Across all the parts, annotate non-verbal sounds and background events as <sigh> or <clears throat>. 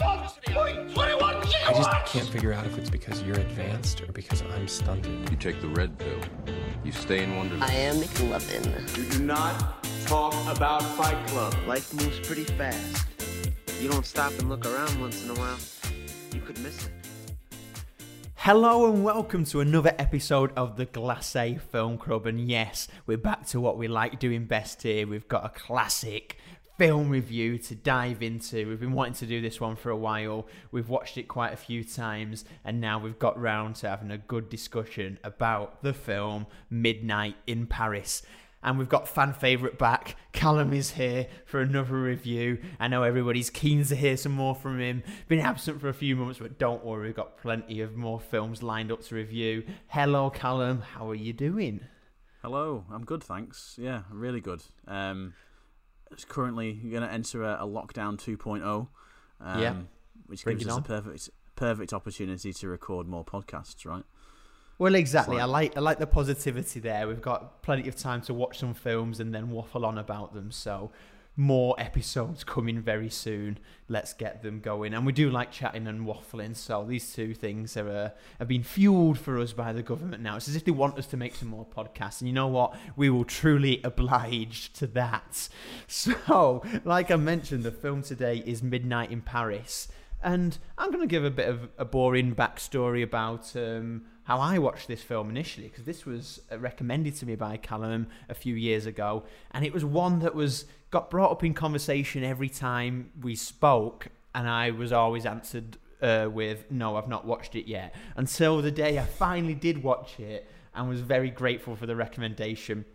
I just can't figure out if it's because you're advanced or because I'm stunted. You take the red pill. You stay in Wonderland. I am McLovin. You do not talk about Fight Club. Life moves pretty fast. You don't stop and look around once in a while, you could miss it. Hello and welcome to another episode of the Glacé Film Club. And yes, we're back to what we like doing best here. We've got a classic film review to dive into. We've been wanting to do this one for a while. We've watched it quite a few times, and now we've got round to having a good discussion about the film Midnight in Paris. And we've got fan favourite back. Callum is here for another review. I know everybody's keen to hear some more from him. Been absent for a few months, but don't worry, we've got plenty of more films lined up to review. Hello, Callum. How are you doing? Hello, I'm good, thanks. Yeah, really good. Um, it's currently going to enter a, a lockdown 2.0, um, Yeah. which Bring gives us a perfect perfect opportunity to record more podcasts, right? Well, exactly. I like I like the positivity there. We've got plenty of time to watch some films and then waffle on about them. So, more episodes coming very soon. Let's get them going. And we do like chatting and waffling. So these two things are uh, have been fueled for us by the government now. It's as if they want us to make some more podcasts. And you know what? We will truly oblige to that. <laughs> So, like I mentioned, the film today is Midnight in Paris. And I'm going to give a bit of a boring backstory about um, how I watched this film initially, because this was uh, recommended to me by Callum a few years ago, and it was one that was got brought up in conversation every time we spoke, and I was always answered uh, with "No, I've not watched it yet." Until the day I finally did watch it, and was very grateful for the recommendation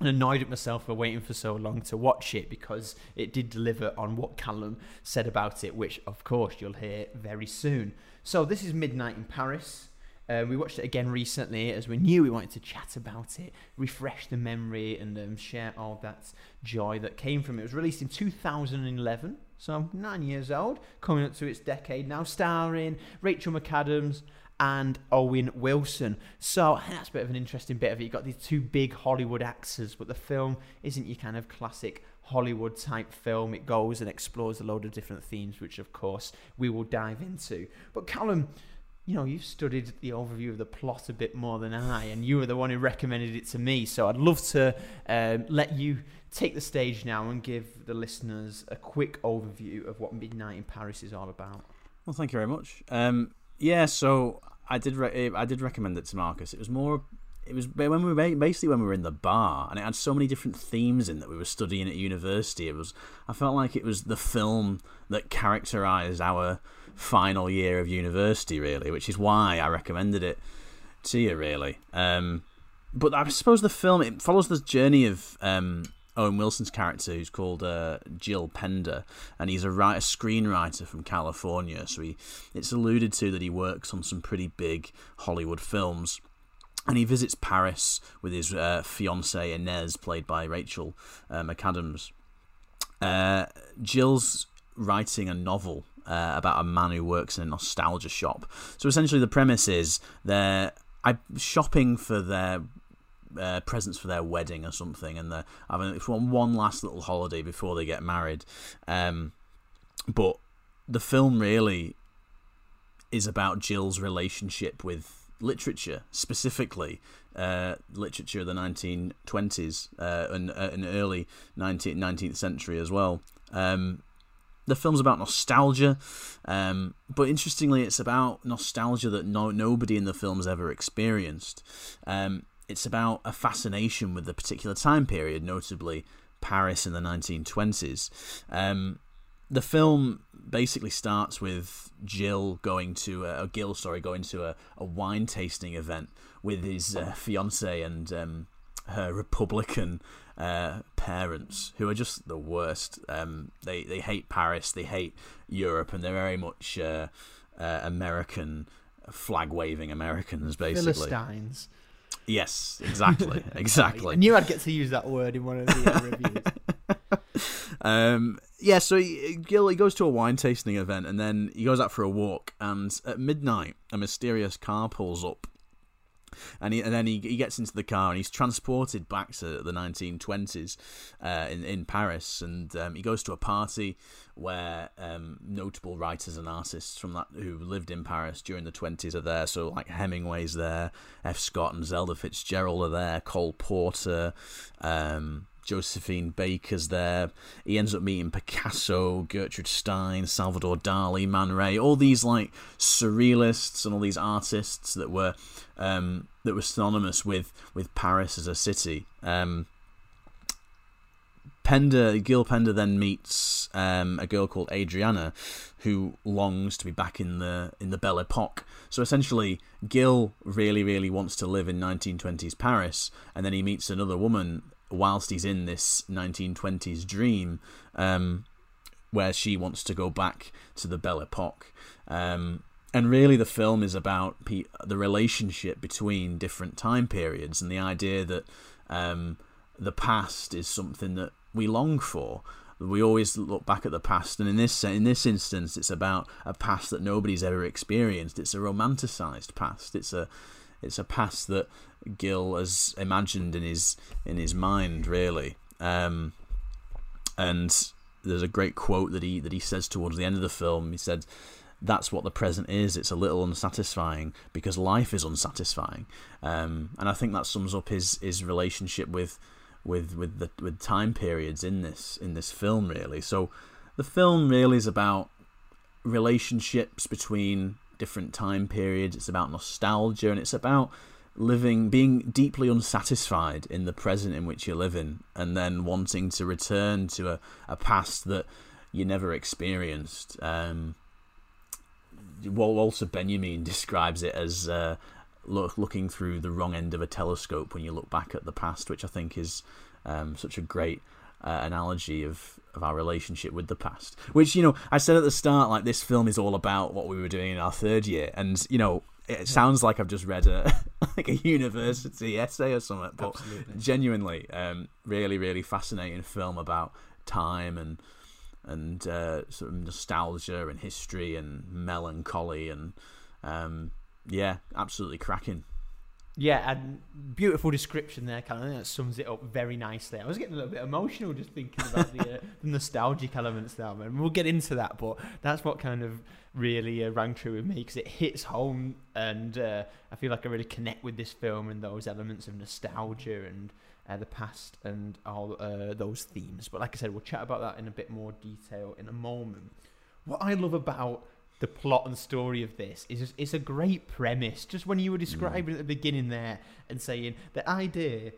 and annoyed at myself for waiting for so long to watch it because it did deliver on what Callum said about it, which of course you'll hear very soon. So this is Midnight in Paris. Uh, we watched it again recently as we knew we wanted to chat about it, refresh the memory, and um, share all that joy that came from it. It was released in 2011, so nine years old, coming up to its decade now, starring Rachel McAdams and Owen Wilson. So that's a bit of an interesting bit of it. You've got these two big Hollywood actors, but the film isn't your kind of classic Hollywood type film. It goes and explores a load of different themes, which of course we will dive into. But Callum, you know, you've studied the overview of the plot a bit more than I, and you were the one who recommended it to me. So I'd love to um, let you take the stage now and give the listeners a quick overview of what Midnight in Paris is all about. Well, thank you very much. Um, yeah, so I did re- I did recommend it to Marcus. It was more. It was when we were basically when we were in the bar, and it had so many different themes in that we were studying at university. It was I felt like it was the film that characterized our final year of university, really, which is why I recommended it to you, really. Um, but I suppose the film it follows the journey of um, Owen Wilson's character, who's called uh, Jill Pender, and he's a writer, screenwriter from California. So he, it's alluded to that he works on some pretty big Hollywood films. And he visits Paris with his uh, fiancee Inez, played by Rachel uh, McAdams. Uh, Jill's writing a novel uh, about a man who works in a nostalgia shop. So essentially, the premise is they're shopping for their uh, presents for their wedding or something, and they're having one, one last little holiday before they get married. Um, but the film really is about Jill's relationship with literature, specifically uh, literature of the 1920s uh, and, uh, early 19th, 19th century as well. Um, the film's about nostalgia, um, but interestingly, it's about nostalgia that no nobody in the film's ever experienced. Um, it's about a fascination with the particular time period, notably Paris in the 1920s. Um, the film basically starts with Jill going to a, a Gil, sorry, going to a, a wine tasting event with his uh, fiance and um, her Republican uh, parents, who are just the worst. Um, they they hate Paris, they hate Europe, and they're very much uh, uh, American flag waving Americans, basically. Philistines. Yes, exactly, <laughs> exactly. I knew I'd get to use that word in one of the uh, <laughs> reviews. Um, yeah, so he, Gil he goes to a wine tasting event and then he goes out for a walk. And at midnight, a mysterious car pulls up and he, and then he, he gets into the car and he's transported back to the 1920s uh, in in Paris, and um, he goes to a party where um, notable writers and artists from that who lived in Paris during the 20s are there. So like Hemingway's there, F. Scott and Zelda Fitzgerald are there, Cole Porter. Um, Josephine Baker's there. He ends up meeting Picasso, Gertrude Stein, Salvador Dali, Man Ray, all these like surrealists and all these artists that were um, that were synonymous with with Paris as a city. Um, Pender, Gil Pender then meets um, a girl called Adriana, who longs to be back in the in the Belle Epoque. So essentially, Gil really, really wants to live in 1920s Paris, and then he meets another woman whilst he's in this 1920s dream, um, where she wants to go back to the Belle Epoque. Um, and really, the film is about pe- the relationship between different time periods and the idea that um, the past is something that we long for. We always look back at the past, and in this in this instance, it's about a past that nobody's ever experienced. It's a romanticized past. It's a it's a past that Gil has imagined in his in his mind, really. Um, and there's a great quote that he that he says towards the end of the film. He said, "That's what the present is. It's a little unsatisfying because life is unsatisfying." Um, and I think that sums up his his relationship with with with the with time periods in this in this film, really. So the film really is about relationships between different time periods. It's about nostalgia and it's about living, being deeply unsatisfied in the present in which you're living, and then wanting to return to a, a past that you never experienced. Um, Walter Benjamin <laughs> describes it as uh, look, looking through the wrong end of a telescope when you look back at the past, which I think is um, such a great uh, analogy of of our relationship with the past. Which you know, I said at the start, like this film is all about what we were doing in our third year, and you know, it sounds like I've just read a <laughs> like a university essay or something, but Absolutely. genuinely, um, really, really fascinating film about time and and uh, sort of nostalgia and history and melancholy and um, yeah, absolutely cracking. Yeah, and beautiful description there, kind of that sums it up very nicely. I was getting a little bit emotional just thinking about the, uh, <laughs> the nostalgic elements there, and we'll get into that. But that's what kind of really uh, rang true with me because it hits home, and uh, I feel like I really connect with this film and those elements of nostalgia and uh, the past and all uh, those themes. But like I said, we'll chat about that in a bit more detail in a moment. What I love about the plot and story of this is just, it's a great premise. Just when you were describing mm. at the beginning there and saying the idea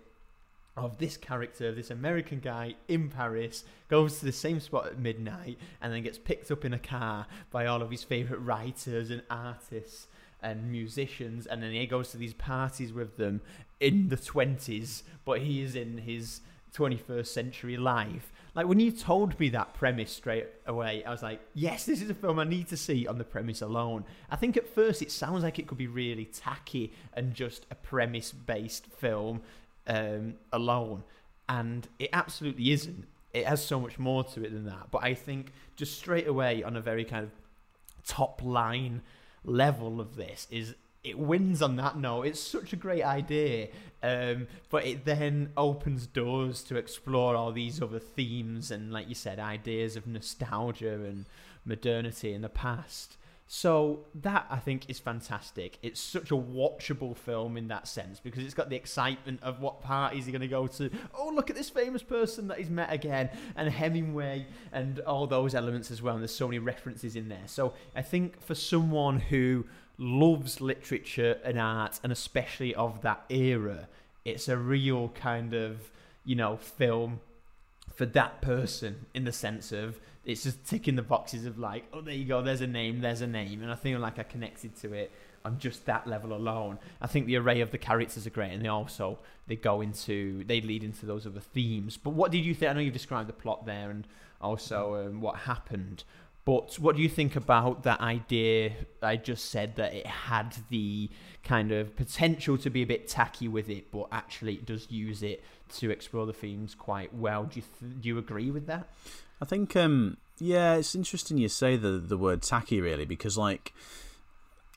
of this character, this American guy in Paris, goes to the same spot at midnight and then gets picked up in a car by all of his favourite writers and artists and musicians, and then he goes to these parties with them in the 20s, but he is in his 21st century life. Like when you told me that premise straight away, I was like, yes, this is a film I need to see on the premise alone. I think at first it sounds like it could be really tacky and just a premise based film um, alone. And it absolutely isn't. It has so much more to it than that. But I think just straight away on a very kind of top line level of this is it wins on that note. It's such a great idea, um, but it then opens doors to explore all these other themes and, like you said, ideas of nostalgia and modernity in the past. So that I think is fantastic. It's such a watchable film in that sense because it's got the excitement of what parties are going to go to. Oh, look at this famous person that he's met again, and Hemingway, and all those elements as well. And there's so many references in there. So I think for someone who loves literature and art, and especially of that era. It's a real kind of, you know, film for that person in the sense of it's just ticking the boxes of like, oh, there you go, there's a name, there's a name. And I feel like I connected to it on just that level alone. I think the array of the characters are great, and they also they go into they lead into those other themes. But what did you think? I know you've described the plot there, and also um, what happened. But what do you think about that idea? I just said that it had the kind of potential to be a bit tacky with it, but actually it does use it to explore the themes quite well. Do you th- do you agree with that? I think um, yeah, it's interesting you say the the word tacky really because like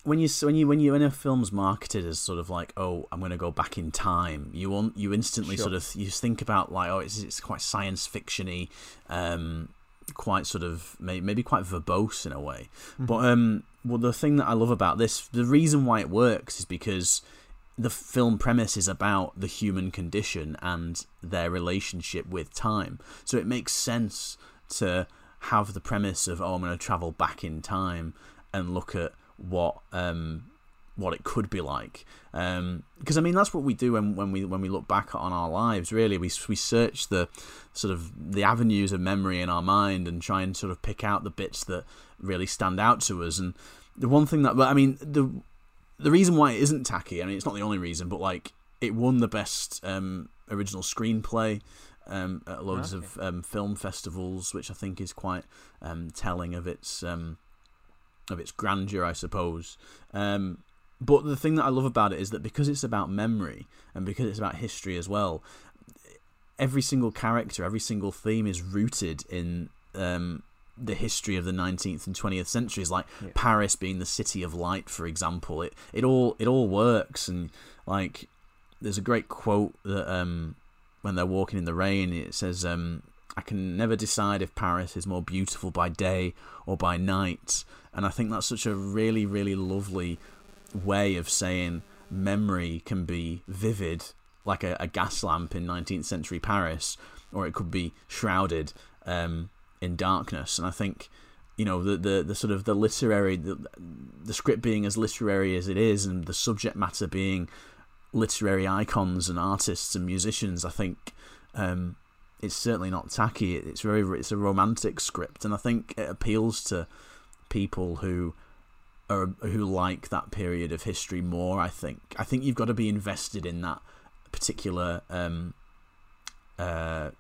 when you when you when you when a film's marketed as sort of like oh I'm going to go back in time you want you instantly Sure. sort of you think about like oh it's it's quite science fictiony um quite sort of may- maybe quite verbose in a way. But um well the thing that I love about this the reason why it works is because the film premise is about the human condition and their relationship with time. So it makes sense to have the premise of oh I'm going to travel back in time and look at what um what it could be like. Um because I mean that's what we do when, when we when we look back on our lives really. We we search the sort of the avenues of memory in our mind and try and sort of pick out the bits that really stand out to us. And the one thing that but I mean the the reason why it isn't tacky I mean it's not the only reason but like it won the best um original screenplay um, at loads of um, film festivals, which I think is quite um, telling of its um, of its grandeur, I suppose. Um, but the thing that I love about it is that because it's about memory and because it's about history as well, every single character, every single theme is rooted in um, the history of the 19th and 20th centuries. Like Paris being the city of light, for example. It it all it all works, and like there's a great quote that um, when they're walking in the rain, it says, um, "I can never decide if Paris is more beautiful by day or by night." And I think that's such a really, really lovely way of saying memory can be vivid, like a, a gas lamp in 19th century Paris, or it could be shrouded um, in darkness. And I think, you know, the, the, the sort of the literary, the, the script being as literary as it is, and the subject matter being literary icons and artists and musicians, I think um, it's certainly not tacky. It's very, it's a romantic script, and I think it appeals to people who are who like that period of history more. I think. I think you've got to be invested in that particular um, uh,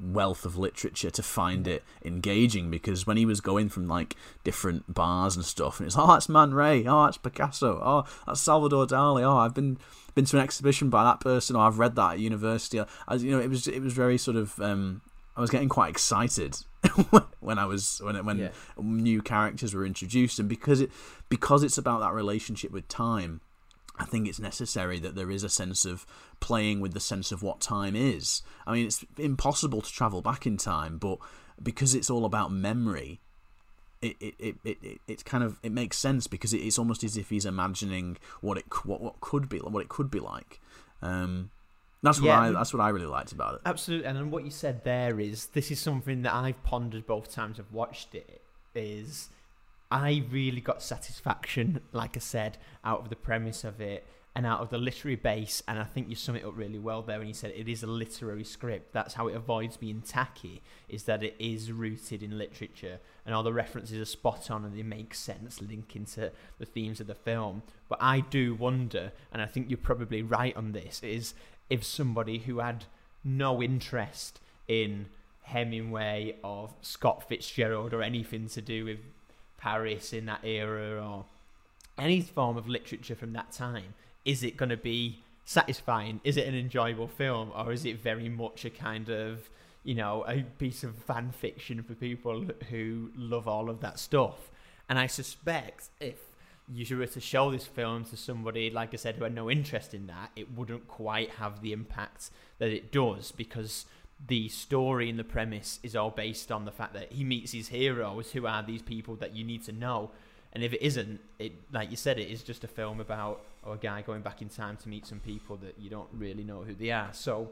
wealth of literature to find it engaging. Because when he was going from like different bars and stuff, and it's oh that's Man Ray, oh that's Picasso, oh that's Salvador Dali, oh I've been been to an exhibition by that person, or I've read that at university. I, you know, it was it was very sort of. Um, I was getting quite excited <laughs> when I was when when Yeah. new characters were introduced, and because it because it's about that relationship with time, I think it's necessary that there is a sense of playing with the sense of what time is. I mean, it's impossible to travel back in time, but because it's all about memory, it it, it, it, it it's kind of it makes sense because it, it's almost as if he's imagining what it what what could be what it could be like. Um, that's what Yeah, I that's what I really liked about it. Absolutely, and then what you said there is this is something that I've pondered both times I've watched it. Is I really got satisfaction, like I said, out of the premise of it and out of the literary base. And I think you sum it up really well there when you said it is a literary script. That's how it avoids being tacky, is that it is rooted in literature and all the references are spot on and they make sense linking to the themes of the film. But I do wonder, and I think you're probably right on this, is if somebody who had no interest in Hemingway or Scott Fitzgerald or anything to do with Paris in that era or any form of literature from that time, is it going to be satisfying? Is it an enjoyable film, or is it very much a kind of you know a piece of fan fiction for people who love all of that stuff? And I suspect if you were to show this film to somebody, like I said, who had no interest in that, it wouldn't quite have the impact that it does because the story and the premise is all based on the fact that he meets his heroes, who are these people that you need to know. And if it isn't, it like you said, it is just a film about oh, a guy going back in time to meet some people that you don't really know who they are. So,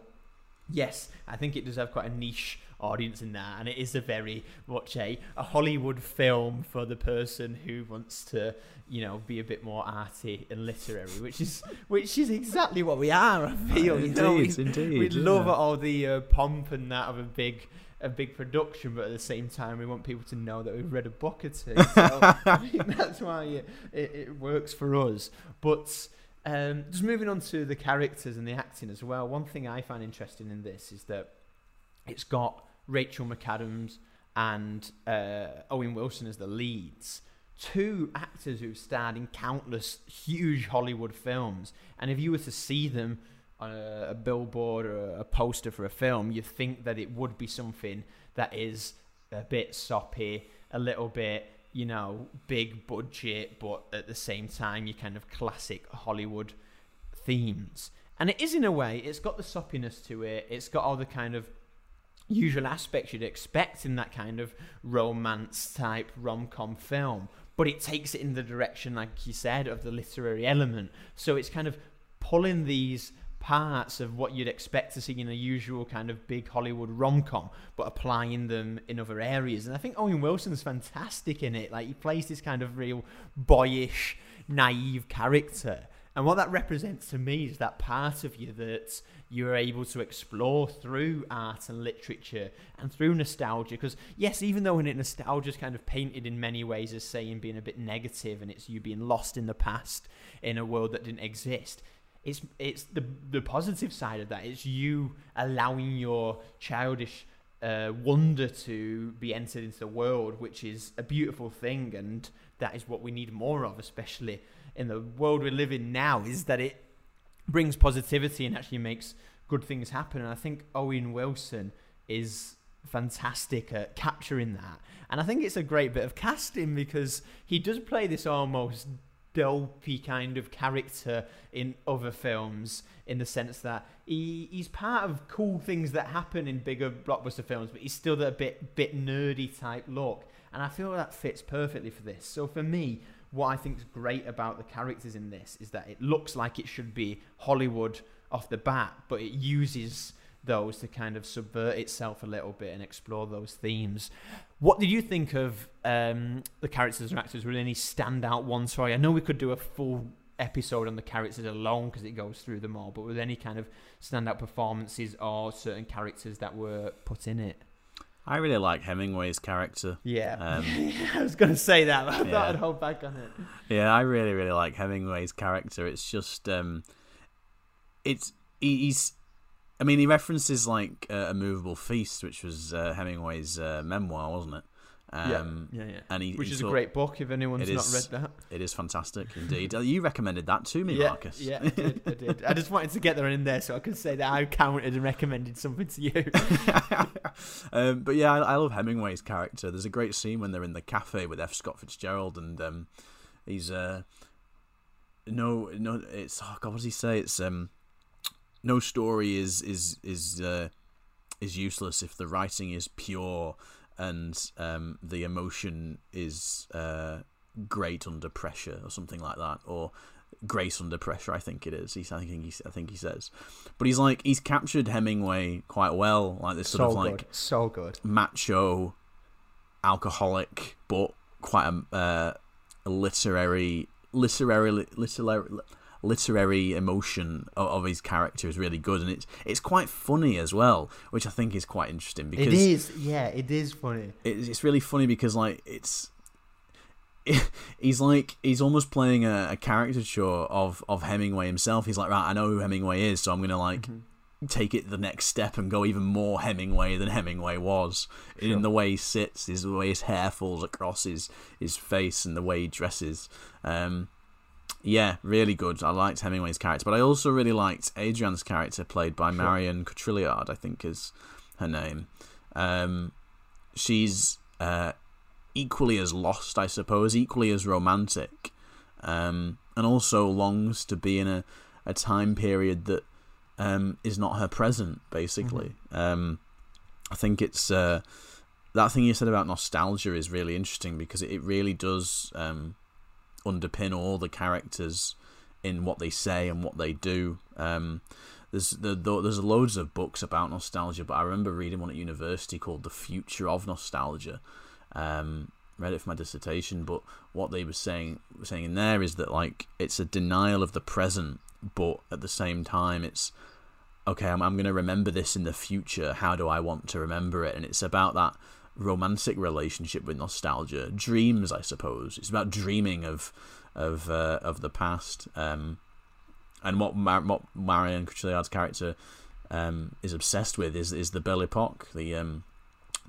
yes, I think it does have quite a niche audience in that, and it is a very much a, a Hollywood film for the person who wants to, you know, be a bit more arty and literary, which is <laughs> which is exactly what we are. I feel, you know, we, Indeed, indeed, we love all the uh, pomp and that of a big a big production, but at the same time, we want people to know that we've read a book or two. So <laughs> <laughs> that's why it, it, it works for us. But um, just moving on to the characters and the acting as well. One thing I find interesting in this is that it's got Rachel McAdams and uh, Owen Wilson as the leads. Two actors who've starred in countless huge Hollywood films. And if you were to see them on a, a billboard or a poster for a film, you'd think that it would be something that is a bit soppy, a little bit, you know, big budget, but at the same time, your kind of classic Hollywood themes. And it is in a way, it's got the soppiness to it. It's got all the kind of usual aspects you'd expect in that kind of romance type rom com film. But it takes it in the direction, like you said, of the literary element. So it's kind of pulling these parts of what you'd expect to see in a usual kind of big Hollywood rom com, but applying them in other areas. And I think Owen Wilson's fantastic in it. Like he plays this kind of real boyish, naive character. And what that represents to me is that part of you that you're able to explore through art and literature and through nostalgia. Because, yes, even though in it, nostalgia is kind of painted in many ways as saying being a bit negative and it's you being lost in the past in a world that didn't exist, it's it's the the positive side of that. It's you allowing your childish uh, wonder to be entered into the world, which is a beautiful thing, and that is what we need more of, especially in the world we live in now. Is that it brings positivity and actually makes good things happen. And I think Owen Wilson is fantastic at capturing that. And I think it's a great bit of casting because he does play this almost dopey kind of character in other films in the sense that he he's part of cool things that happen in bigger blockbuster films, but he's still that bit bit nerdy type look. And I feel that fits perfectly for this. So for me, what I think is great about the characters in this is that it looks like it should be Hollywood off the bat, but it uses those to kind of subvert itself a little bit and explore those themes. What did you think of um, the characters and actors? Were there any standout ones Sorry. I know we could do a full episode on the characters alone because it goes through them all, but were there any kind of standout performances or certain characters that were put in it? I really like Hemingway's character. Yeah, Um, <laughs> I was going to say that, but I Yeah. thought I'd hold back on it. Yeah, I really, really like Hemingway's character. It's just, um, it's he, he's. I mean, he references like uh, a movable feast, which was uh, Hemingway's uh, memoir, wasn't it? Um, yeah, yeah. And he, Which he is a great book if anyone's It not read that. It is fantastic <laughs> indeed. Uh, you recommended that to me, yeah, Marcus. Yeah, I did, I did. <laughs> I just wanted to get there in there so I could say that I counted and recommended something to you. <laughs> um, but yeah, I, I love Hemingway's character. There's a great scene when they're in the cafe with F. Scott Fitzgerald, and um, he's uh, no, no, it's oh god, what does he say? It's um, no story is is is uh, is useless if the writing is pure and um, the emotion is uh, great under pressure or something like that, or grace under pressure. I think it is. He's, I think he, I think he says, but he's like he's captured Hemingway quite well, like this sort so of like good. So good. macho, alcoholic, but quite a, uh, a literary, literary, literary, literary emotion of, of his character is really good, and it's it's quite funny as well, which I think is quite interesting because It is. Yeah, it is funny. it's, it's really funny because like it's <laughs> he's like he's almost playing a, a caricature of of Hemingway himself. He's like, right, I know who Hemingway is, so I'm gonna like take it the next step and go even more Hemingway than Hemingway was in the way he sits, his the way his hair falls across his his face, and the way he dresses. Um, yeah, really good. I liked Hemingway's character, but I also really liked Adrian's character, played by Marion Cotillard, I think is her name. Um, she's uh, equally as lost, I suppose, equally as romantic, um, and also longs to be in a, a time period that um, is not her present, basically. Um, I think it's uh, that thing you said about nostalgia is really interesting because it, it really does um, underpin all the characters in what they say and what they do. Um, there's the, the, there's loads of books about nostalgia, but I remember reading one at university called "The Future of Nostalgia." Um, read it for my dissertation, but what they were saying saying in there is that like it's a denial of the present, but at the same time it's okay. I'm I'm going to remember this in the future. How do I want to remember it? And it's about that romantic relationship with nostalgia, dreams, I suppose. It's about dreaming of of uh, of the past. Um, and what Mar- what Marion Cotillard's character um, is obsessed with is is the Belle Epoque, the um,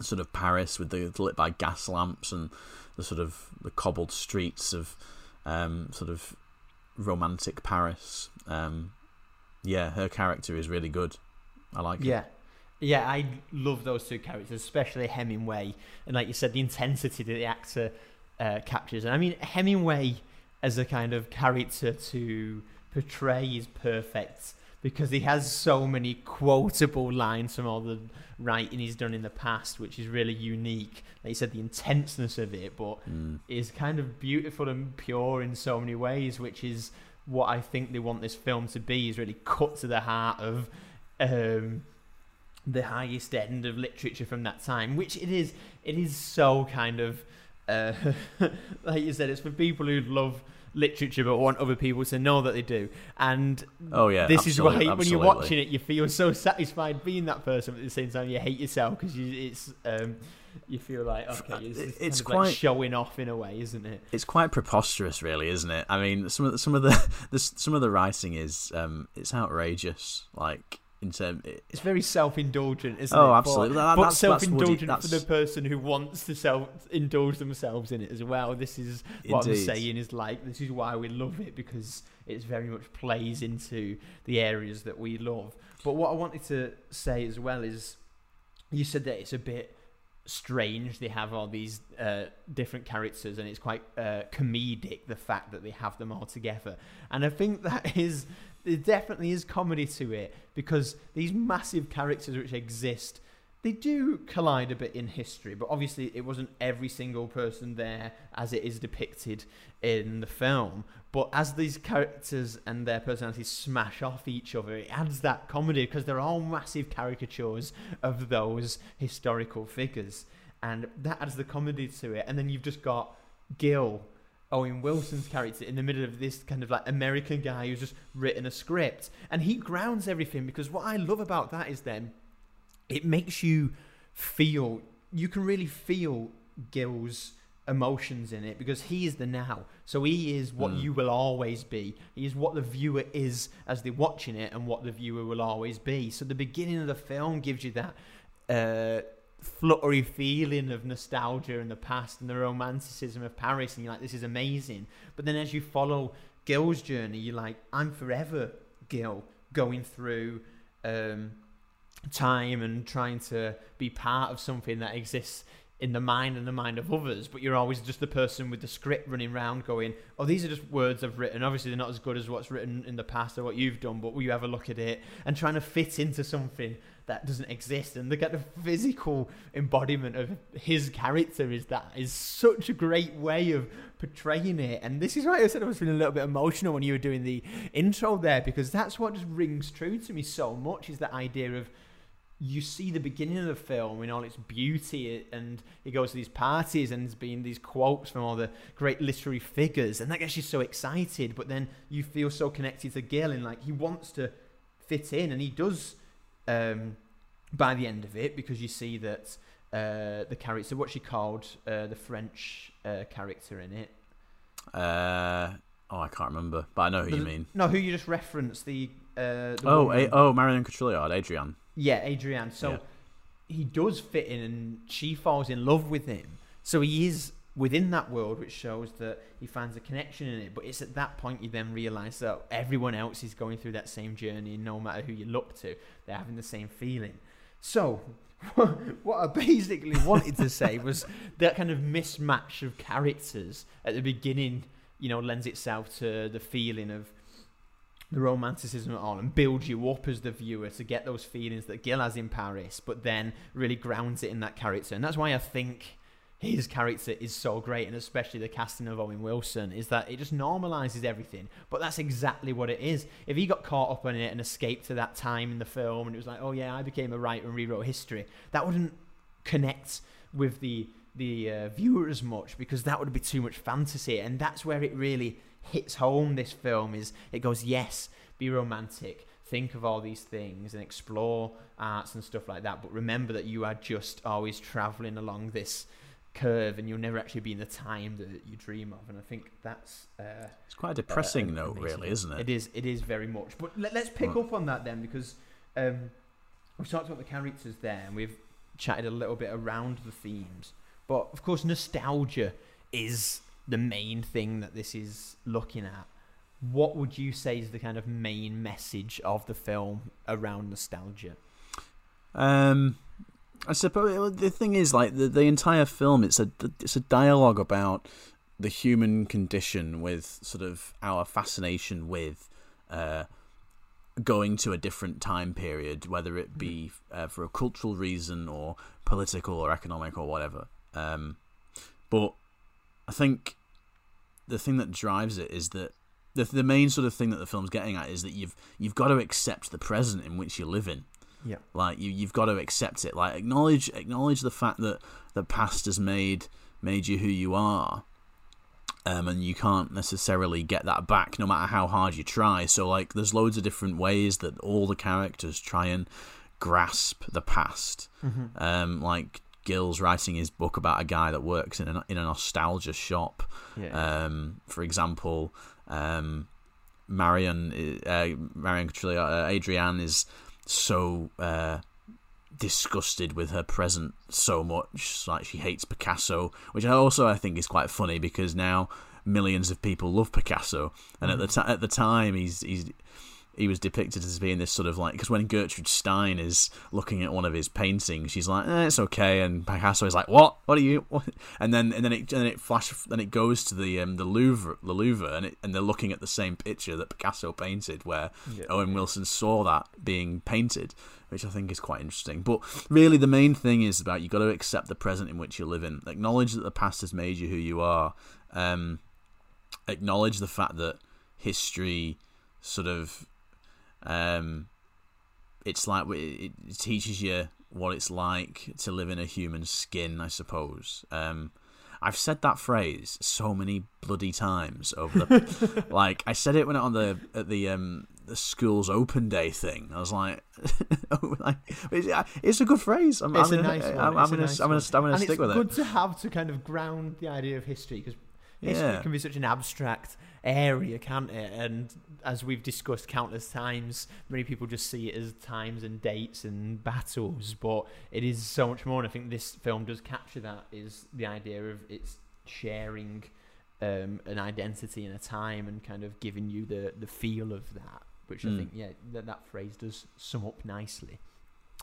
sort of Paris with the lit by gas lamps and the sort of the cobbled streets of um, sort of romantic Paris. Um, yeah, her character is really good. I like it. Yeah. I love those two characters, especially Hemingway. And like you said, the intensity that the actor uh, captures. And I mean, Hemingway as a kind of character to portray is perfect because he has so many quotable lines from all the writing he's done in the past, which is really unique. Like you said, the intenseness of it, but Mm. is kind of beautiful and pure in so many ways, which is what I think they want this film to be. Is really cut to the heart of um, the highest end of literature from that time, which it is. It is so kind of uh, <laughs> like you said, it's for people who love literature but want other people to know that they do. And Oh yeah, this is why absolutely, when you're watching it, you feel so satisfied being that person, but at the same time, you hate yourself because you, it's um, you feel like okay, it's, It's it's quite- like showing off in a way, isn't it? it's quite preposterous, really, isn't it? I mean, some of the, some of the, <laughs> the some of the writing is um, it's outrageous. Like in term, It's very self-indulgent, isn't Oh, it? absolutely. But, That- but that's- that's self-indulgent for that's- the person who wants to self-indulge themselves in it as well. This is what Indeed. I'm saying is like this is why we love it because it very much plays into the areas that we love. But what I wanted to say as well is, you said that it's a bit strange they have all these uh, different characters and it's quite uh, comedic the fact that they have them all together and i think that <laughs> is there definitely is comedy to it because these massive characters which exist they do collide a bit in history but obviously it wasn't every single person there as it is depicted in the film. But as these characters and their personalities smash off each other it adds that comedy because they're all massive caricatures of those historical figures. And that adds the comedy to it. And then you've just got gil Owen Wilson's character in the middle of this kind of like American guy who's just written a script. And he grounds everything because what I love about that is then it makes you feel you can really feel Gil's emotions in it because he is the now. So he is what Mm. you will always be. He is what the viewer is as they're watching it and what the viewer will always be. So the beginning of the film gives you that uh fluttery feeling of nostalgia and the past and the romanticism of Paris, and you're like, this is amazing. But then as you follow Gil's journey, you're like, I'm forever Gil, going through um, time and trying to be part of something that exists in the mind and the mind of others, but you're always just the person with the script running around going, Oh, these are just words I've written. Obviously, they're not as good as what's written in the past or what you've done, but will you have a look at it and trying to fit into something that doesn't exist? And the kind of physical embodiment of his character is that is such a great way of portraying it. And this is why I said I was feeling a little bit emotional when you were doing the intro there, because that's what just rings true to me so much is that idea of you see the beginning of the film in all its beauty eh, and he goes to these parties and there's been these quotes from all the great literary figures and that gets you so excited but then you feel so connected to Gil and like he wants to fit in and he does um, by the end of it because you see that uh, the character what she called uh, the French uh, character in it Uh, oh, I can't remember, but I know who you mean. no who you just referenced the, uh, the Oh, a- oh, Marion Cotillard, Adrian. Yeah, Adrian. So Yeah. he does fit in, and she falls in love with him. So he is within that world, which shows that he finds a connection in it. But it's at that point you then realise that everyone else is going through that same journey, and no matter who you look to, they're having the same feeling. So. <laughs> what I basically wanted to say was that kind of mismatch of characters at the beginning, you know, lends itself to the feeling of the romanticism it all and builds you up as the viewer to get those feelings that Gil has in Paris, but then really grounds it in that character. And that's why I think his character is so great, and especially the casting of Owen Wilson, is that it just normalizes everything. But that's exactly what it is. If he got caught up in it and escaped to that time in the film, and it was like, oh yeah, I became a writer and rewrote history, that wouldn't connect with the the uh, viewer as much because that would be too much fantasy, and that's where it really hits home. This film is it goes yes, be romantic, think of all these things, and explore arts and stuff like that. But remember that you are just always traveling along this curve, and you'll never actually be in the time that you dream of. And I think that's uh, It's quite a depressing uh, note, really, isn't it? It is. It is very much. But let, us pick up on that then, because um, we've talked about the characters there, and we've chatted a little bit around the themes. But of course, nostalgia is the main thing that this is looking at. What would you say is the kind of main message of the film around nostalgia? Um, I suppose the thing is, like the, the entire film, it's a it's a dialogue about the human condition with sort of our fascination with uh, going to a different time period, whether it be uh, for a cultural reason or political or economic or whatever. Um, but I think the thing that drives it is that the the main sort of thing that the film's getting at is that you've you've got to accept the present in which you live in. Yeah. Like you you've got to accept it. Like acknowledge acknowledge the fact that the past has made made you who you are. Um, and you can't necessarily get that back no matter how hard you try. So like there's loads of different ways that all the characters try and grasp the past. Mm-hmm. Um, like Gil's writing his book about a guy that works in a, in a nostalgia shop. Yeah. Um, for example, um, Marion, uh, Marion uh, Adrienne is so uh, disgusted with her present so much, like she hates Picasso, which I also I think is quite funny because now millions of people love Picasso, and at the t- at the time he's he's he was depicted as being this sort of like because when Gertrude Stein is looking at one of his paintings, she's like, eh, "It's okay," and Picasso is like, "What? What are you?" What? And then and then it and then it flash then it goes to the um, the Louvre the Louvre and it, and they're looking at the same picture that Picasso painted, where Yeah. Owen Wilson saw that being painted, which I think is quite interesting. But really, the main thing is about you got to accept the present in which you live in, acknowledge that the past has made you who you are, um, acknowledge the fact that history sort of um, it's like it, teaches you what it's like to live in a human skin, I suppose. Um, I've said that phrase so many bloody times over the <laughs> like I said it when on the at the um the school's open day thing. I was like, <laughs> like it's, it's a good phrase. I'm, It's I'm a gonna, nice one. I'm, I'm gonna, nice I'm gonna. I'm gonna and stick with it. it's good to have to kind of ground the idea of history because history Yeah. can be such an abstract area, can't it? And as we've discussed countless times, many people just see it as times and dates and battles, but it is so much more. And I think this film does capture that. Is the idea of it's sharing um, an identity and a time and kind of giving you the the feel of that, which I Mm. think yeah that that phrase does sum up nicely.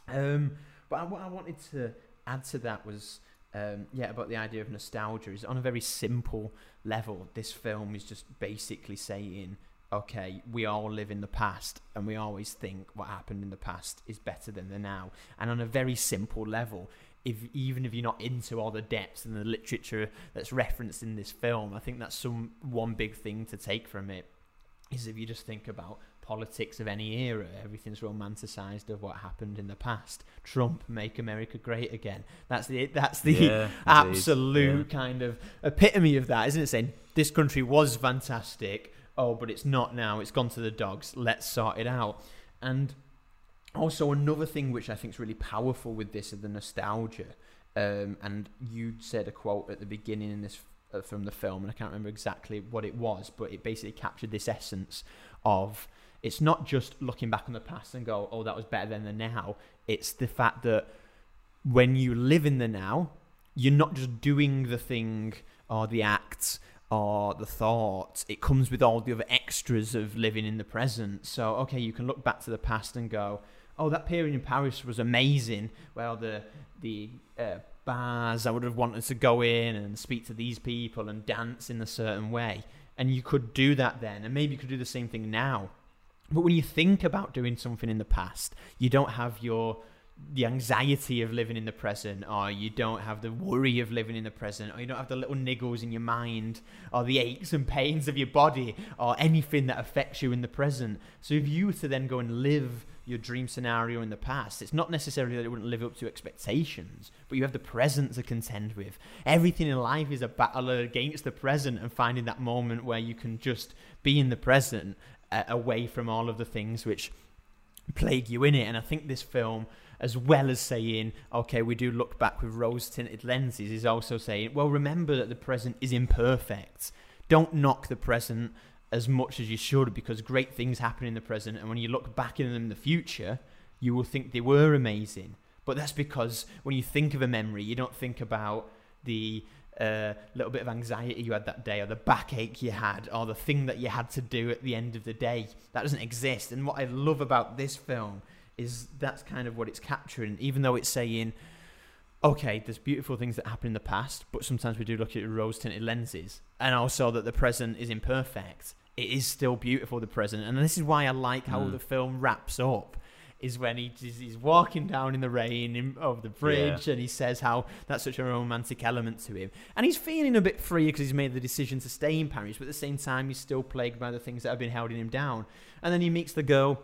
Um, but I- what I wanted to add to that was, um, yeah, about the idea of nostalgia. Is on a very simple level. This film is just basically saying, okay, we all live in the past, and we always think what happened in the past is better than the now. And on a very simple level, if even if you're not into all the depths and the literature that's referenced in this film, I think that's some one big thing to take from it. Is if you just think about politics of any era, everything's romanticized of what happened in the past. Trump, make America great again. That's the that's the Yeah, absolute Yeah. kind of epitome of that, isn't it? Saying this country was fantastic, oh, but it's not now. It's gone to the dogs. Let's sort it out. And also another thing which I think is really powerful with this is the nostalgia. Um, and you said a quote at the beginning in this uh, from the film, and I can't remember exactly what it was, but it basically captured this essence of it's not just looking back on the past and go, oh, that was better than the now. It's the fact that when you live in the now, you're not just doing the thing or the act or the thought. It comes with all the other extras of living in the present. So, okay, you can look back to the past and go, oh, that period in Paris was amazing. Well, the the uh, bars I would have wanted to go in and speak to these people and dance in a certain way. And you could do that then, and maybe you could do the same thing now. But when you think about doing something in the past, you don't have your the anxiety of living in the present, or you don't have the worry of living in the present, or you don't have the little niggles in your mind, or the aches and pains of your body, or anything that affects you in the present. So if you were to then go and live your dream scenario in the past, it's not necessarily that it wouldn't live up to expectations, but you have the present to contend with. Everything in life is a battle against the present and finding that moment where you can just be in the present uh, away from all of the things which plague you in it. And I think this film, as well as saying, okay, we do look back with rose tinted lenses, is also saying, well, remember that the present is imperfect. Don't knock the present as much as you should because great things happen in the present. And when you look back in them in the future, you will think they were amazing. But that's because when you think of a memory, you don't think about the uh, little bit of anxiety you had that day, or the backache you had, or the thing that you had to do at the end of the day. That doesn't exist. And what I love about this film is that's kind of what it's capturing. Even though it's saying okay, there's beautiful things that happen in the past, but sometimes we do look at rose tinted lenses, and also that the present is imperfect. It is still beautiful, the present, and this is why I like how Mm. the film wraps up. Is when he he's walking down in the rain in, over the bridge, and he says how that's such a romantic element to him, and he's feeling a bit free because he's made the decision to stay in Paris, but at the same time he's still plagued by the things that have been holding him down. And then he meets the girl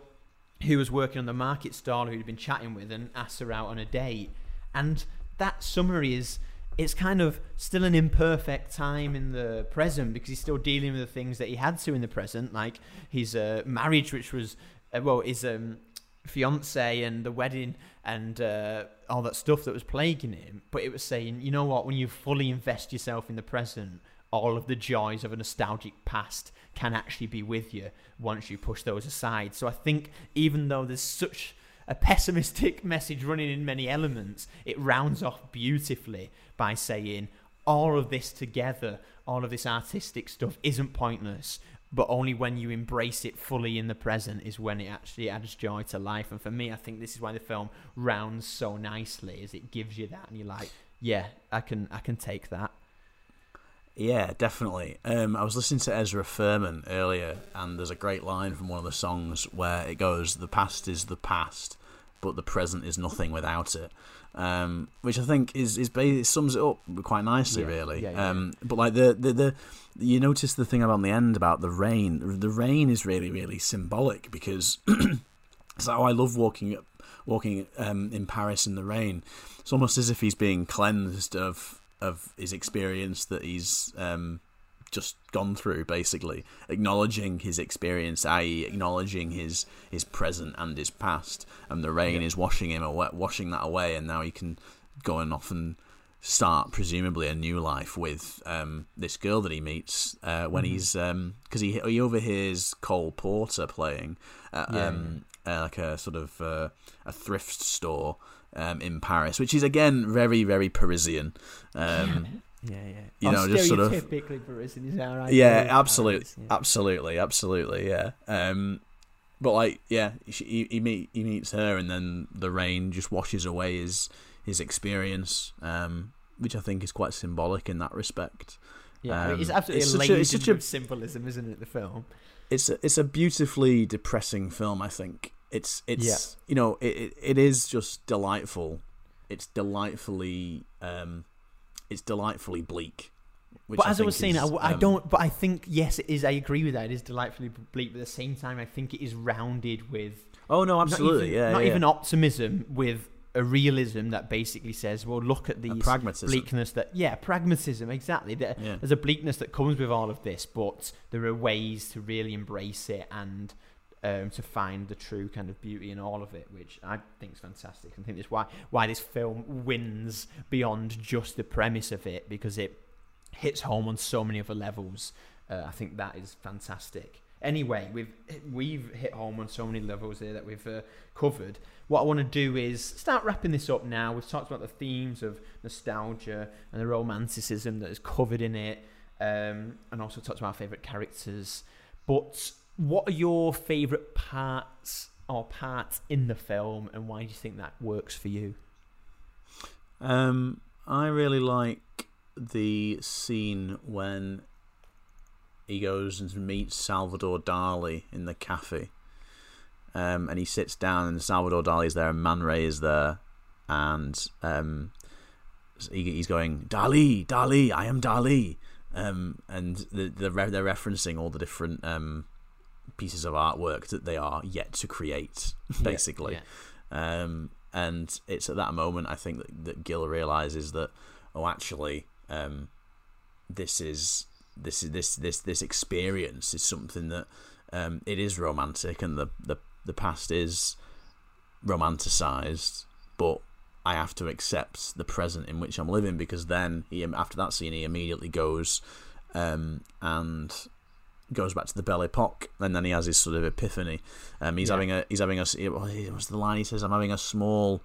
who was working on the market stall who he'd been chatting with and asked her out on a date. And that summary is it's kind of still an imperfect time in the present because he's still dealing with the things that he had to in the present, like his uh, marriage, which was uh, well, his um, fiance and the wedding and uh, all that stuff that was plaguing him. But it was saying, you know what, when you fully invest yourself in the present, all of the joys of a nostalgic past can actually be with you once you push those aside. So I think even though there's such a pessimistic <laughs> message running in many elements, it rounds off beautifully by saying all of this together, all of this artistic stuff isn't pointless, but only when you embrace it fully in the present is when it actually adds joy to life. And for me, I think this is why the film rounds so nicely, is it gives you that, and you're like, yeah, I can, I can take that. Yeah, definitely. Um, I was listening to Ezra Furman earlier, and there's a great line from one of the songs where it goes, "The past is the past, but the present is nothing without it," um, which I think is is it sums it up quite nicely, Yeah, really. yeah, yeah, um, But like the, the the you notice the thing about the end about the rain. The rain is really really symbolic because <clears throat> so I love walking walking um, in Paris in the rain. It's almost as if he's being cleansed of of his experience that he's um, just gone through, basically. Acknowledging his experience, i.e., acknowledging his his present and his past, and the rain is washing him away, washing that away, and now he can go and off and start presumably a new life with um, this girl that he meets uh, when he's because he he overhears Cole Porter playing at Yeah, um, uh, like a sort of uh, a thrift store um, in Paris, which is again very very Parisian. Um, Yeah, yeah. You know, just sort of- stereotypically Parisian is that right? yeah, Yeah, absolutely, Paris, yeah. absolutely, absolutely, yeah. Um, but like, yeah, she, he he, meet, he meets her, and then the rain just washes away his his experience, um, which I think is quite symbolic in that respect. Yeah, I mean, Um, it's absolutely it's such a- it's such a- symbolism, isn't it? The film. It's a, it's a beautifully depressing film. I think it's it's you know it, it, is just delightful. It's delightfully um, it's delightfully bleak. Which But as I was saying, I, is, w- I um, don't. But I think yes, it is. I agree with that. It is delightfully bleak, but at the same time, I think it is rounded with Oh no, absolutely, not even, yeah, not yeah. even optimism, with a realism that basically says, well, look at these pragmatism. bleakness that yeah, pragmatism exactly. There, Yeah. There's a bleakness that comes with all of this, but there are ways to really embrace it and. Um, to find the true kind of beauty in all of it, which I think is fantastic. I think that's why why this film wins beyond just the premise of it because it hits home on so many other levels. Uh, I think that is fantastic. Anyway, we've we've hit home on so many levels here that we've uh, covered. What I want to do is start wrapping this up now. We've talked about the themes of nostalgia and the romanticism that is covered in it, um, and also talked about our favourite characters. But what are your favourite parts or parts in the film, and why do you think that works for you? Um, I really like the scene when he goes and meets Salvador Dali in the cafe. Um, and he sits down, and Salvador Dali is there, and Man Ray is there, and um, he, he's going, Dali, Dali, I am Dali. Um, and the, the re- they're referencing all the different um, pieces of artwork that they are yet to create, <laughs> basically. Yeah. Um, and it's at that moment I think that, that Gil realizes that oh actually um, this is this is this this this experience is something that um, it is romantic and the, the the past is romanticized but I have to accept the present in which I'm living because then he after that scene he immediately goes um, and goes back to the Belle Epoque, and then he has his sort of epiphany. Um, he's Yeah. having a he's having a what's the line he says? I'm having a small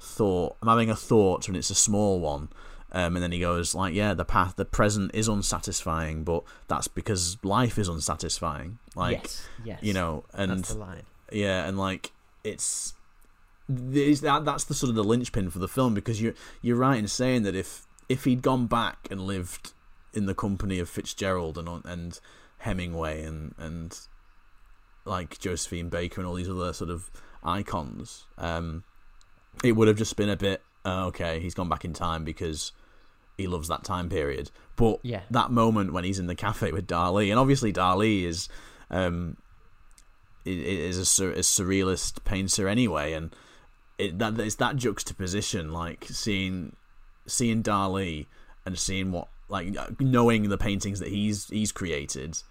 thought. I'm having a thought, and it's a small one. Um, and then he goes like, yeah, the path, the present is unsatisfying, but that's because life is unsatisfying. Like, yes, yes. you know, and that's the line. yeah, and like it's there's that that's the sort of the linchpin for the film because you're you're right in saying that if if he'd gone back and lived in the company of Fitzgerald and and Hemingway and and like Josephine Baker and all these other sort of icons, um, it would have just been a bit uh, okay. He's gone back in time because he loves that time period. But Yeah. that moment when he's in the cafe with Dali, and obviously Dali is um, is a, sur- a surrealist painter anyway, and it, that it's that juxtaposition, like seeing seeing Dali and seeing what like knowing the paintings that he's he's created,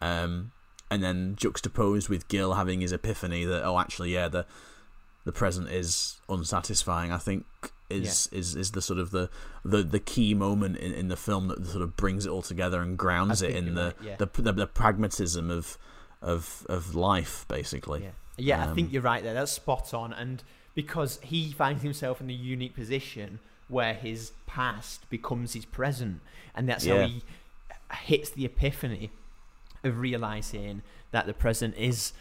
um, and then juxtaposed with Gil having his epiphany that oh actually yeah the the present is unsatisfying. I think is is is the sort of the the, the key moment in, in the film that sort of brings it all together and grounds I it in the, right, yeah. the, the the pragmatism of of of life basically. Yeah, yeah. I Um, think you're right there. That's spot on, and because he finds himself in the unique position where his past becomes his present, and that's Yeah. how he hits the epiphany of realizing that the present is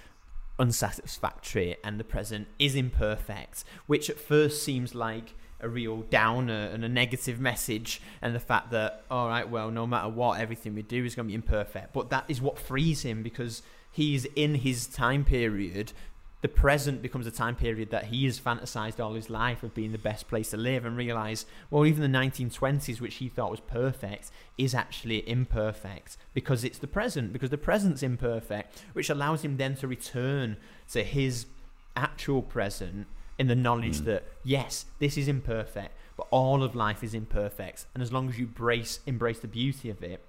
unsatisfactory and the present is imperfect, which at first seems like a real downer and a negative message, and the fact that, all right, well, no matter what, everything we do is going to be imperfect. But that is what frees him because he's in his time period. The present becomes a time period that he has fantasized all his life of being the best place to live, and realize, well, even the 1920s, which he thought was perfect, is actually imperfect because it's the present, because the present's imperfect, which allows him then to return to his actual present in the knowledge hmm. that yes, this is imperfect, but all of life is imperfect, and as long as you brace embrace the beauty of it,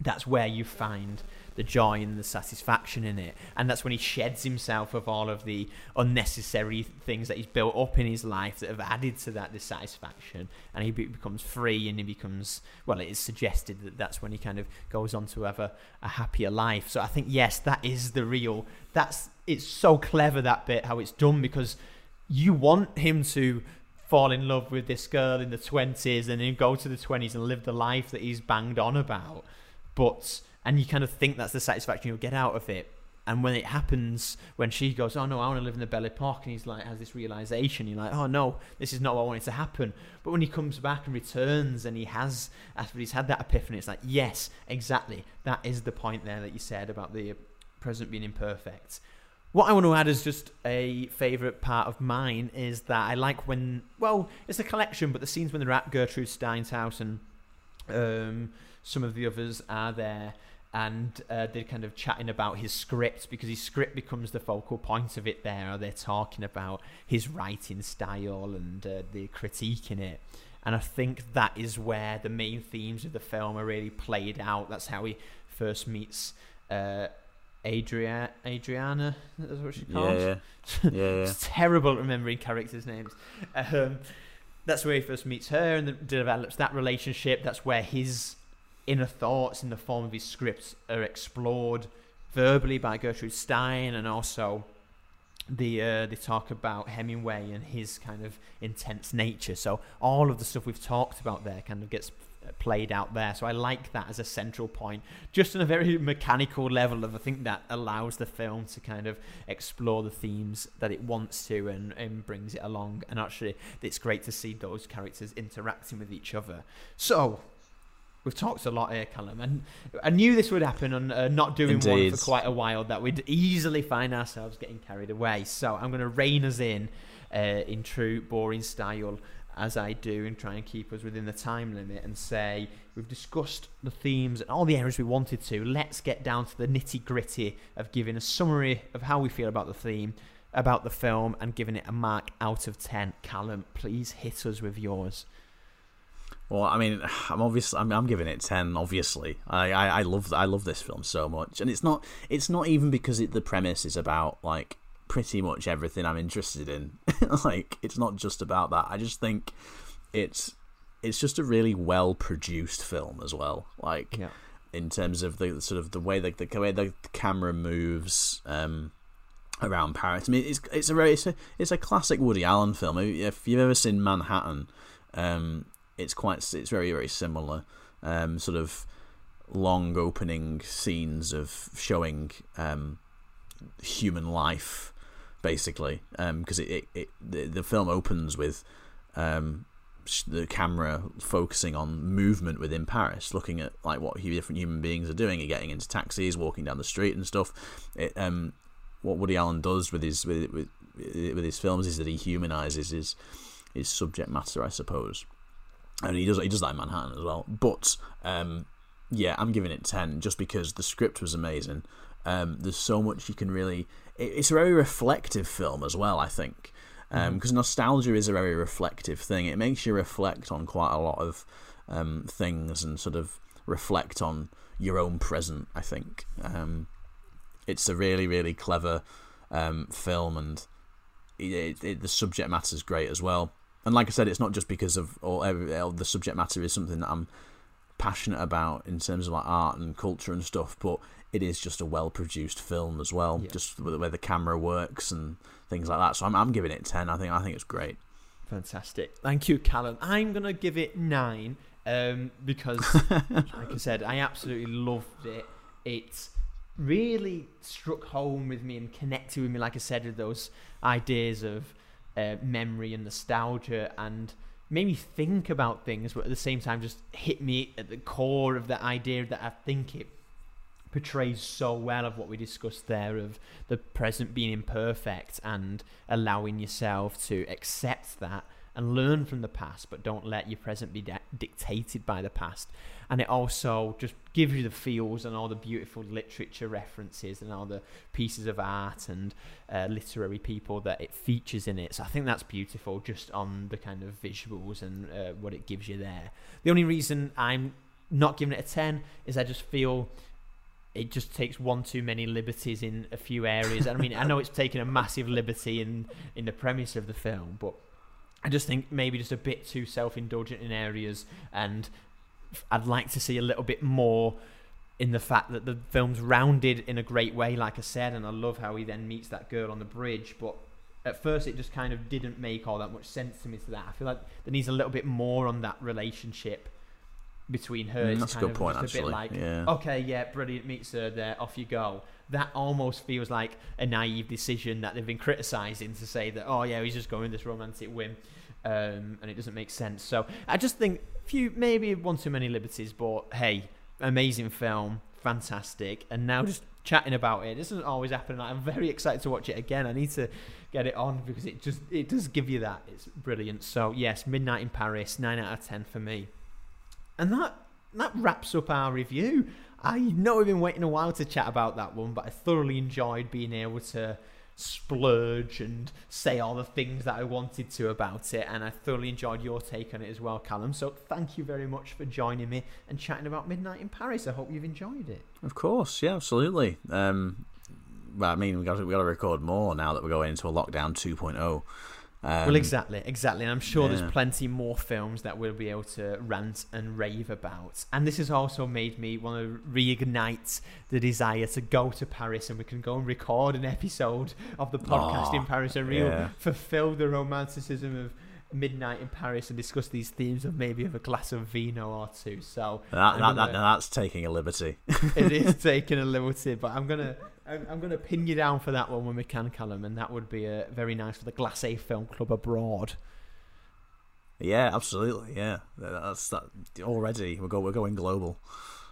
that's where you find the joy and the satisfaction in it, and that's when he sheds himself of all of the unnecessary things that he's built up in his life that have added to that dissatisfaction, and he becomes free and he becomes well. It is suggested that that's when he kind of goes on to have a, a happier life. So I think yes, that is the real. That's it's so clever that bit how it's done because you want him to fall in love with this girl in the 20s and then go to the 20s and live the life that he's banged on about but and you kind of think that's the satisfaction you'll get out of it. And when it happens when she goes oh no i want to live in the belle epoque and he's like has this realization you're like oh no this is not what i wanted to happen. But when he comes back and returns and he has after he's had that epiphany it's like yes exactly that is the point there that you said about the present being imperfect. What I want to add is just a favourite part of mine is that I like when, well, it's a collection, but the scenes when they're at Gertrude Stein's house and um, some of the others are there and uh, they're kind of chatting about his script because his script becomes the focal point of it there. They're talking about his writing style and uh, the critique in it. And I think that is where the main themes of the film are really played out. That's how he first meets uh, Adria- Adriana. That's what she calls. Yeah, yeah, <laughs> yeah, yeah. It's terrible at remembering characters' names. Um, that's where he first meets her and the- develops that relationship. That's where his inner thoughts in the form of his scripts are explored verbally by Gertrude Stein, and also the uh, they talk about Hemingway and his kind of intense nature. So all of the stuff we've talked about there kind of gets uh, played out there. So I like that as a central point, just on a very mechanical level of I think that allows the film to kind of explore the themes that it wants to and, and brings it along. And actually, it's great to see those characters interacting with each other. So. We've talked a lot here, Callum, and I knew this would happen on uh, not doing one for quite a while. That we'd easily find ourselves getting carried away. So I'm going to rein us in uh, in true boring style as I do and try and keep us within the time limit and say we've discussed the themes and all the areas we wanted to. Let's get down to the nitty gritty of giving a summary of how we feel about the theme, about the film, and giving it a mark out of 10. Callum, please hit us with yours. Well, I mean, <sighs> I'm obviously I'm, I'm giving it ten. Obviously, I, I I love I love this film so much, and it's not it's not even because it, the premise is about like pretty much everything I'm interested in. <laughs> like, it's not just about that. I just think it's it's just a really well produced film as well. Like, Yeah. in terms of the sort of the way the, the way the camera moves. Um, around Paris. I mean, it's it's a very it's a it's a classic Woody Allen film. If you've ever seen Manhattan, um, it's quite it's very very similar. Um, sort of long opening scenes of showing um, human life basically, because it, it, it the, film opens with um, the camera focusing on movement within Paris, looking at like what different human beings are doing, getting into taxis, walking down the street and stuff. It, um, what Woody Allen does with his with, with with his films is that he humanizes his his subject matter, I suppose, and he does he does that in Manhattan as well. But um, yeah, I'm giving it ten just because the script was amazing. Um, there's so much you can really. It, it's a very reflective film as well. I think because um, mm-hmm. nostalgia is a very reflective thing. It makes you reflect on quite a lot of um, things and sort of reflect on your own present. I think um, it's a really really clever um, film and it, it, the subject matter is great as well. And like I said, it's not just because of all the subject matter is something that I'm passionate about in terms of like art and culture and stuff, but it is just a well produced film as well. Yeah. Just the way the camera works and things like that. So I'm I'm giving it ten. I think I think it's great. Fantastic. Thank you, Callum. I'm gonna give it nine um, because, <laughs> like I said, I absolutely loved it. It really struck home with me and connected with me, like I said, with those ideas of uh, memory and nostalgia and made me think about things, but at the same time just hit me at the core of the idea that I think it portrays so well of what we discussed there of the present being imperfect and allowing yourself to accept that and learn from the past, but don't let your present be dictated by the past. And it also just gives you the feels and all the beautiful literature references and all the pieces of art and uh, literary people that it features in it. So I think that's beautiful just on the kind of visuals and uh, what it gives you there. The only reason I'm not giving it a 10 is I just feel it just takes one too many liberties in a few areas. I mean, I know it's taken a massive liberty in in the premise of the film, but I just think maybe just a bit too self-indulgent in areas, and I'd like to see a little bit more in the fact that the film's rounded in a great way, like I said, and I love how he then meets that girl on the bridge, but at first it just kind of didn't make all that much sense to me to that. I feel like there needs a little bit more on that relationship between her. Mm, that's a good point, actually. A bit like, yeah. okay, yeah, brilliant, meets her there, off you go. That almost feels like a naive decision that they've been criticising to say that, oh yeah, he's just going this romantic whim, um, and it doesn't make sense. So I just think few, maybe one too many liberties, but hey, amazing film, fantastic, and now just chatting about it. This doesn't always happen. I'm very excited to watch it again. I need to get it on because it just it does give you that. It's brilliant. So yes, Midnight in Paris, nine out of ten for me. And that that wraps up our review. I know we've been waiting a while to chat about that one, but I thoroughly enjoyed being able to splurge and say all the things that I wanted to about it, and I thoroughly enjoyed your take on it as well, Callum. So thank you very much for joining me and chatting about Midnight in Paris. I hope you've enjoyed it. Of course, yeah, absolutely. Um, well, I mean, we got we got to record more now that we're going into a lockdown 2.0. Um, well, exactly, exactly. And I'm sure yeah. there's plenty more films that we'll be able to rant and rave about. And this has also made me want to reignite the desire to go to Paris and we can go and record an episode of the podcast oh, in Paris and real yeah. fulfill the romanticism of midnight in Paris and discuss these themes of maybe of a glass of vino or two. So that, that, gonna, that that's taking a liberty. <laughs> it is <laughs> taking a liberty, but I'm gonna I'm to pin you down for that one when we can, Callum, and that would be a, very nice for the Glass A Film Club abroad. Yeah, absolutely. Yeah, that's that. Already, we're go, we're going global.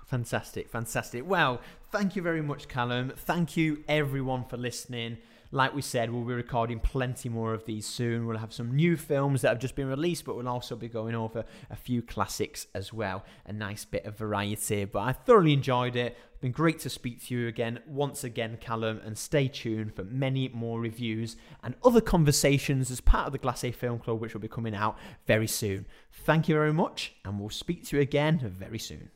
Fantastic, fantastic. Well, thank you very much, Callum. Thank you everyone for listening. Like we said, we'll be recording plenty more of these soon. We'll have some new films that have just been released, but we'll also be going over a few classics as well. A nice bit of variety. But I thoroughly enjoyed it. It's been great to speak to you again, once again, Callum, and stay tuned for many more reviews and other conversations as part of the Glacé Film Club, which will be coming out very soon. Thank you very much, and we'll speak to you again very soon.